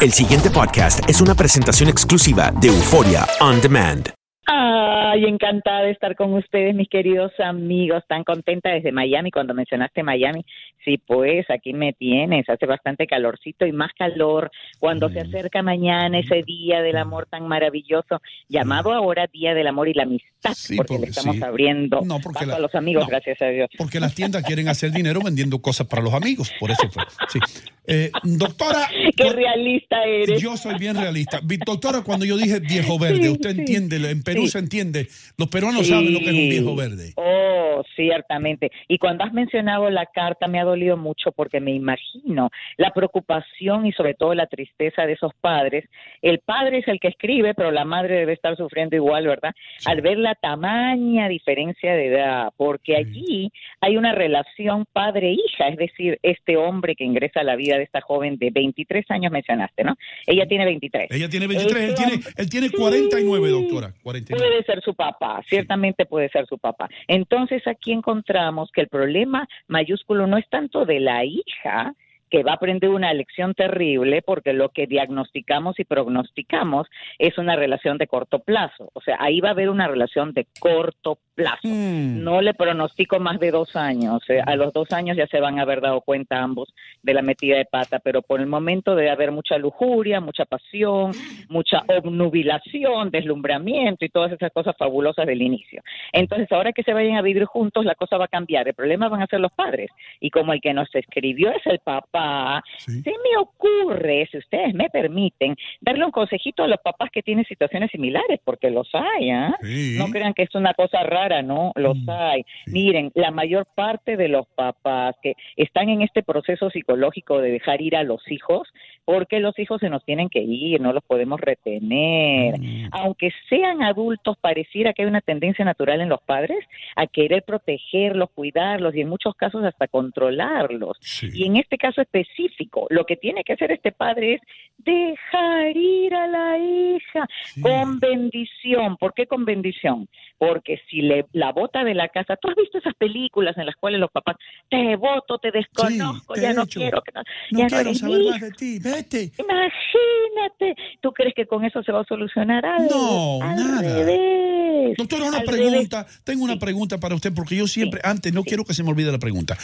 El siguiente podcast es una presentación exclusiva de Euforia On Demand. Ay, encantada de estar con ustedes, mis queridos amigos. Tan contenta desde Miami cuando mencionaste Miami. Sí, pues aquí me tienes. Hace bastante calorcito y más calor cuando se acerca mañana ese día del amor tan maravilloso, llamado ahora Día del Amor y la Amistad, Sí, porque, porque- le estamos sí. abriendo No, porque paso la- a los amigos, no. gracias a Dios. Porque las tiendas quieren hacer dinero vendiendo cosas para los amigos. Por eso fue. Sí. Eh, doctora. Qué realista eres. Yo soy bien realista. Doctora, cuando yo dije viejo verde, usted entiende, en Perú Sí. se entiende. Los peruanos saben lo que es un viejo verde. Oh, ciertamente. Y cuando has mencionado la carta me ha dolido mucho porque me imagino la preocupación y sobre todo la tristeza de esos padres. El padre es el que escribe, pero la madre debe estar sufriendo igual, ¿verdad? Al ver la tamaña diferencia de edad, porque allí hay una relación padre-hija, es decir, este hombre que ingresa a la vida de esta joven de 23 años mencionaste, ¿no? Ella tiene 23. Ella tiene 23, él tiene, él tiene Sí. 49, doctora. 49. Puede ser su papá, ciertamente puede ser su papá. Entonces aquí encontramos que el problema mayúsculo no es tanto de la hija, que va a aprender una lección terrible porque lo que diagnosticamos y prognosticamos es una relación de corto plazo. O sea, ahí va a haber una relación de corto plazo. Mm. No le pronostico más de dos años. Eh, a los dos años ya se van a haber dado cuenta ambos de la metida de pata, pero por el momento debe haber mucha lujuria, mucha pasión, mucha obnubilación, deslumbramiento y todas esas cosas fabulosas del inicio. Entonces, ahora que se vayan a vivir juntos, la cosa va a cambiar. El problema van a ser los padres. Y como el que nos escribió es el papá, Sí. se me ocurre, si ustedes me permiten, darle un consejito a los papás que tienen situaciones similares, porque los hay, ¿ah? Sí. No crean que es una cosa rara, ¿no? Los Mm, hay. sí. Miren, la mayor parte de los papás que están en este proceso psicológico de dejar ir a los hijos, porque los hijos se nos tienen que ir, no los podemos retener. Mm. Aunque sean adultos, pareciera que hay una tendencia natural en los padres a querer protegerlos, cuidarlos y en muchos casos hasta controlarlos. Sí. Y en este caso específico, lo que tiene que hacer este padre es dejar ir a la hija Sí. con bendición. ¿Por qué con bendición? Porque si le la bota de la casa, tú has visto esas películas en las cuales los papás te voto, te desconozco, te ya he no hecho. quiero que no, No ya quiero eres saber más de ti. Vete. Imagínate, ¿tú crees que con eso se va a solucionar algo? No, Al nada. revés. Doctora, una Al pregunta. Tengo una Sí. pregunta para usted porque yo siempre, antes, no quiero que se me olvide la pregunta.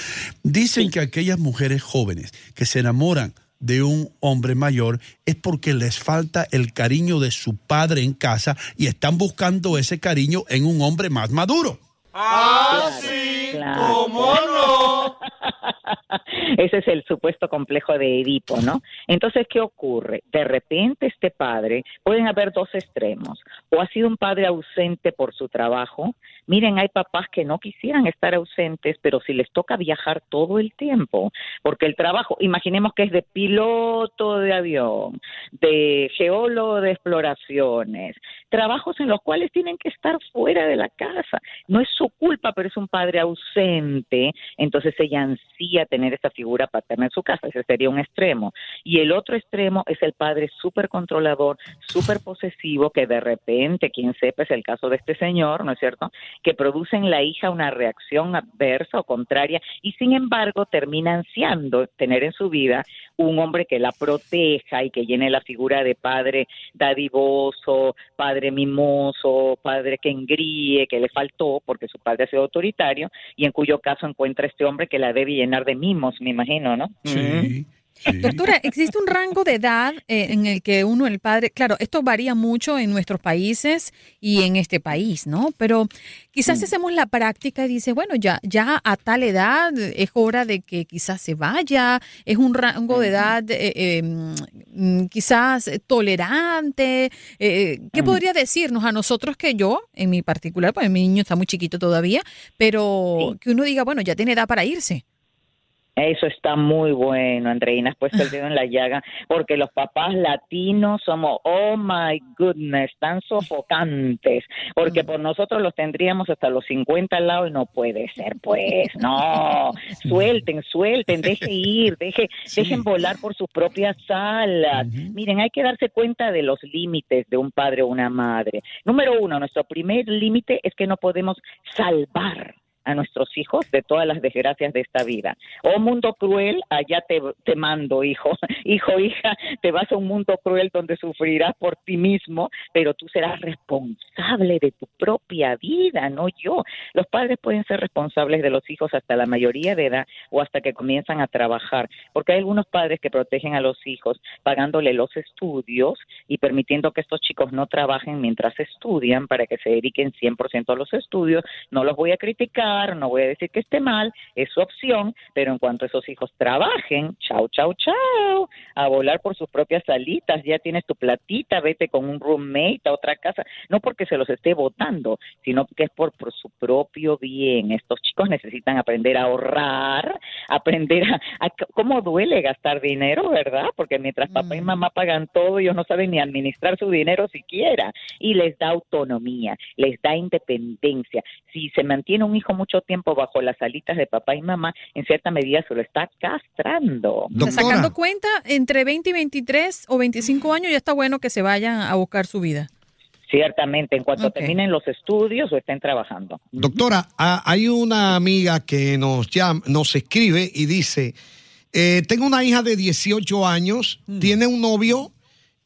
Dicen que aquellas mujeres jóvenes que se enamoran de un hombre mayor es porque les falta el cariño de su padre en casa y están buscando ese cariño en un hombre más maduro. Claro. no? Ese es el supuesto complejo de Edipo, ¿no? Entonces, ¿qué ocurre? De repente este padre, pueden haber dos extremos, o ha sido un padre ausente por su trabajo. Miren, hay papás que no quisieran estar ausentes, pero si les toca viajar todo el tiempo, porque el trabajo, imaginemos que es de piloto de avión, de geólogo de exploraciones, trabajos en los cuales tienen que estar fuera de la casa. No es su culpa, pero es un padre ausente, entonces ella ansía tener esa figura paterna en su casa, ese sería un extremo. Y el otro extremo es el padre súper controlador, súper posesivo, que de repente, quien sepa, es el caso de este señor, ¿no es cierto?, que produce en la hija una reacción adversa o contraria y sin embargo termina ansiando tener en su vida un hombre que la proteja y que llene la figura de padre dadivoso, padre mimoso, padre que engríe, que le faltó porque su padre ha sido autoritario y en cuyo caso encuentra este hombre que la debe llenar de mimos, me imagino, ¿no? Mm. Sí. Sí. Doctora, ¿existe un rango de edad eh, en el que uno, el padre, claro, esto varía mucho en nuestros países y en este país, ¿no? Pero quizás hacemos la práctica y dice, bueno, ya, ya a tal edad es hora de que quizás se vaya, es un rango de edad eh, eh, mm, quizás tolerante. eh, ¿Qué podría decirnos a nosotros que yo, en mi particular, pues mi niño está muy chiquito todavía, pero Sí. que uno diga, bueno, ya tiene edad para irse? Eso está muy bueno, Andreina, has puesto el dedo en la llaga, porque los papás latinos somos, oh my goodness, tan sofocantes, porque por nosotros los tendríamos hasta los 50 al lado y no puede ser, pues, no, suelten, suelten, deje ir, deje, Sí. dejen volar por sus propias alas. Miren, hay que darse cuenta de los límites de un padre o una madre. Número uno, nuestro primer límite es que no podemos salvar a nuestros hijos de todas las desgracias de esta vida. Oh mundo cruel, allá te, te mando, hijo, hijo, hija, te vas a un mundo cruel donde sufrirás por ti mismo, pero tú serás responsable de tu propia vida, no yo. Los padres pueden ser responsables de los hijos hasta la mayoría de edad o hasta que comienzan a trabajar, porque hay algunos padres que protegen a los hijos pagándole los estudios y permitiendo que estos chicos no trabajen mientras estudian para que se dediquen 100% a los estudios. No los voy a criticar, no voy a decir que esté mal, es su opción, pero en cuanto esos hijos trabajen, chao, chao, chao, a volar por sus propias salitas, ya tienes tu platita, vete con un roommate a otra casa, no porque se los esté votando, sino que es por, por su propio bien. Estos chicos necesitan aprender a ahorrar, aprender a, a cómo duele gastar dinero, ¿verdad? Porque mientras papá y Mm. mamá pagan todo, ellos no saben ni administrar su dinero siquiera y les da autonomía, les da independencia. Si se mantiene un hijo mucho tiempo bajo las alitas de papá y mamá, en cierta medida se lo está castrando. Doctora, sacando cuenta, entre 20 y 23 o 25 años ya está bueno que se vayan a buscar su vida. Ciertamente, en cuanto terminen los estudios o estén trabajando. doctora, hay una amiga que nos llama, nos escribe y dice, eh, tengo una hija de 18 años, tiene un novio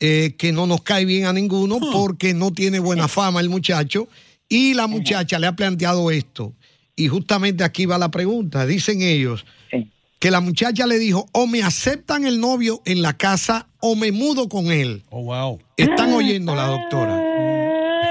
eh, que no nos cae bien a ninguno porque no tiene buena fama el muchacho y la muchacha le ha planteado esto. Y justamente aquí va la pregunta, dicen ellos, Sí. que la muchacha le dijo, o me aceptan el novio en la casa o me mudo con él. Oh, wow. Están oyendo la doctora.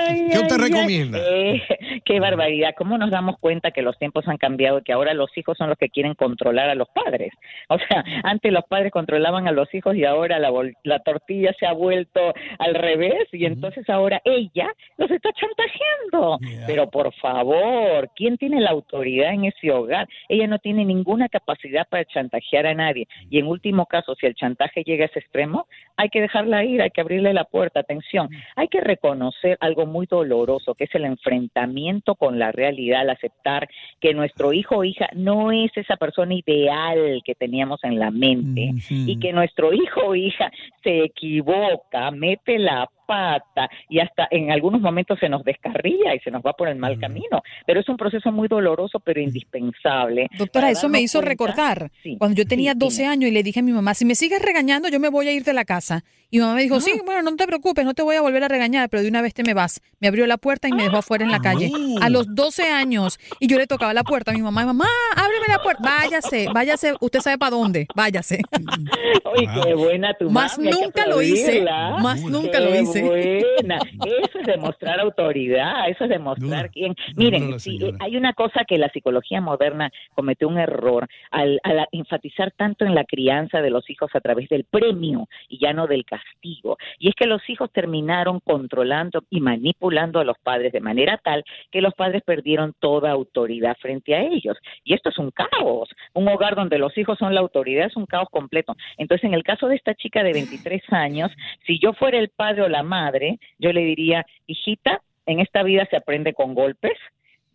Ay, ¿Qué usted ay, ay. recomienda? Eh, qué barbaridad. ¿Cómo nos damos cuenta que los tiempos han cambiado y que ahora los hijos son los que quieren controlar a los padres? O sea, antes los padres controlaban a los hijos y ahora la, la tortilla se ha vuelto al revés y entonces ahora ella los está chantajeando. Yeah. Pero por favor, ¿quién tiene la autoridad en ese hogar? Ella no tiene ninguna capacidad para chantajear a nadie. Y en último caso, si el chantaje llega a ese extremo, hay que dejarla ir, hay que abrirle la puerta. Atención, hay que reconocer algo muy doloroso, que es el enfrentamiento con la realidad, al aceptar que nuestro hijo o hija no es esa persona ideal que teníamos en la mente y que nuestro hijo o hija se equivoca, mete la pata y hasta en algunos momentos se nos descarría y se nos va por el mal camino. Pero es un proceso muy doloroso, pero indispensable. Doctora, eso me hizo cuenta- recordar Sí, cuando yo tenía sí, 12 dime. años y le dije a mi mamá, si me sigues regañando, yo me voy a ir de la casa. Y mi mamá me dijo, sí, bueno, no te preocupes, no te voy a volver a regañar, pero de una vez te me vas. Me abrió la puerta y me dejó afuera en la calle a los 12 años. Y yo le tocaba la puerta a mi mamá, mamá, ábreme la puerta, váyase, váyase, usted sabe para dónde, váyase. Ay, qué buena tu Más mami, nunca lo hice, más Qué nunca lo hice. Buena. Eso es demostrar autoridad, eso es demostrar Dura, quién. Miren, hay una cosa que la psicología moderna cometió un error al, al enfatizar tanto en la crianza de los hijos a través del premio y ya no del castigo. Y es que los hijos terminaron controlando y manipulando a los padres de manera tal que los padres perdieron toda autoridad frente a ellos. Y esto es un caos. Un hogar donde los hijos son la autoridad es un caos completo. Entonces, en el caso de esta chica de 23 años, si yo fuera el padre o la madre, yo le diría, hijita, en esta vida se aprende con golpes,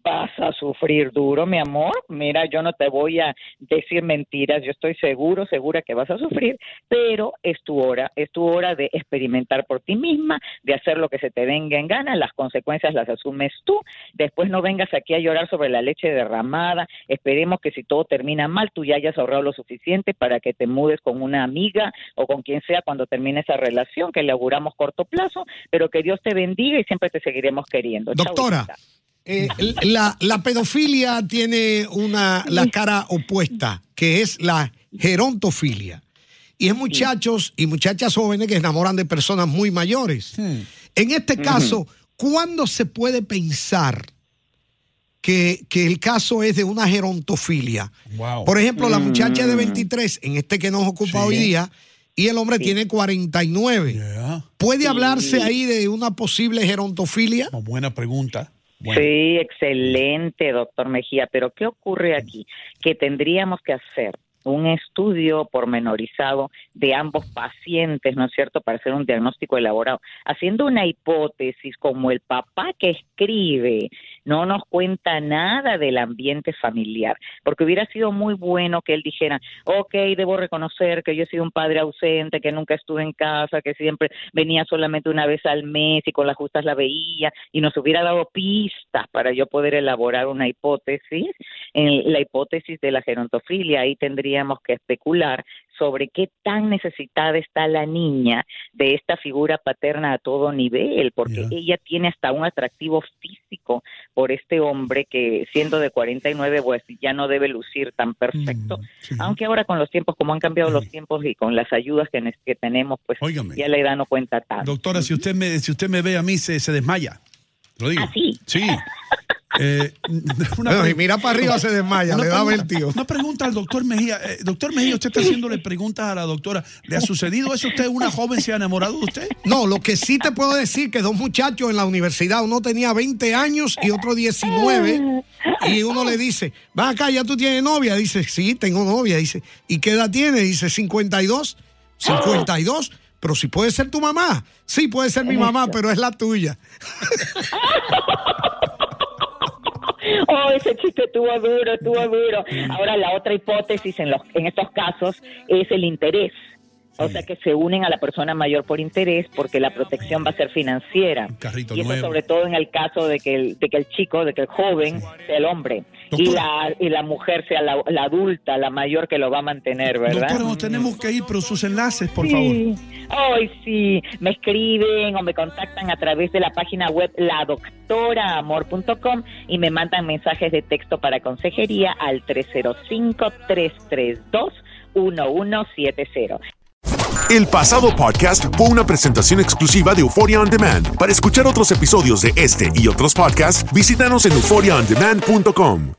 vas a sufrir duro, mi amor. Mira, yo no te voy a decir mentiras, yo estoy seguro, segura que vas a sufrir, pero es tu hora, es tu hora de experimentar por ti misma, de hacer lo que se te venga en gana, las consecuencias las asumes tú, después no vengas aquí a llorar sobre la leche derramada, esperemos que si todo termina mal, tú ya hayas ahorrado lo suficiente para que te mudes con una amiga o con quien sea cuando termine esa relación, que le auguramos corto plazo, pero que Dios te bendiga y siempre te seguiremos queriendo. Doctora. Eh, la, la pedofilia tiene una, la cara opuesta, que es la gerontofilia. Y es muchachos y muchachas jóvenes que enamoran de personas muy mayores. En este caso, ¿cuándo se puede pensar que, que el caso es de una gerontofilia? Wow. Por ejemplo, la muchacha de 23, en este que nos ocupa Sí. hoy día, y el hombre tiene 49. Yeah. ¿Puede hablarse ahí de una posible gerontofilia? Buena pregunta. Sí, excelente, doctor Mejía. Pero ¿qué ocurre aquí? Que tendríamos que hacer un estudio pormenorizado de ambos pacientes, ¿no es cierto?, para hacer un diagnóstico elaborado, haciendo una hipótesis como el papá que escribe no nos cuenta nada del ambiente familiar, porque hubiera sido muy bueno que él dijera, ok, debo reconocer que yo he sido un padre ausente, que nunca estuve en casa, que siempre venía solamente una vez al mes y con las justas la veía, y nos hubiera dado pistas para yo poder elaborar una hipótesis, en la hipótesis de la gerontofilia, ahí tendríamos que especular sobre qué tan necesitada está la niña de esta figura paterna a todo nivel, porque ella tiene hasta un atractivo físico por este hombre que siendo de 49 pues ya no debe lucir tan perfecto, Mm, aunque ahora con los tiempos, como han cambiado los tiempos y con las ayudas que, que tenemos, pues Óigame. ya la edad no cuenta tanto. Doctora, si usted me, si usted me ve a mí, se, se desmaya. Lo digo. ¿Ah, sí? Sí. Eh, una Bueno, y mira para arriba se desmaya, le da vértigo. Una pregunta al doctor Mejía. Eh, doctor Mejía, usted está haciéndole preguntas a la doctora. ¿Le ha sucedido eso a usted? ¿Una joven se ha enamorado de usted? No, lo que sí te puedo decir que dos muchachos en la universidad, uno tenía 20 años y otro 19, y uno le dice, va acá, ya tú tienes novia. Dice, sí, tengo novia. Dice, ¿y qué edad tiene? Dice, 52. 52. Pero si puede ser tu mamá. Sí, puede ser mi mamá, pero es la tuya. Oh, ese chiste estuvo duro, estuvo duro. Ahora la otra hipótesis en los en estos casos es el interés. O sea que se unen a la persona mayor por interés porque la protección va a ser financiera. carrito y eso nuevo. sobre todo en el caso de que el, de que el chico, de que el joven sea el hombre y la, y la mujer sea la, la adulta, la mayor que lo va a mantener, ¿verdad? Doctora, nos tenemos que ir, pero sus enlaces, por favor. Sí. Ay, sí, me escriben o me contactan a través de la página web ladoctoraamor.com y me mandan mensajes de texto para consejería al 305-332-1170. El pasado podcast fue una presentación exclusiva de Euphoria On Demand. Para escuchar otros episodios de este y otros podcasts, visítanos en euphoriaondemand.com.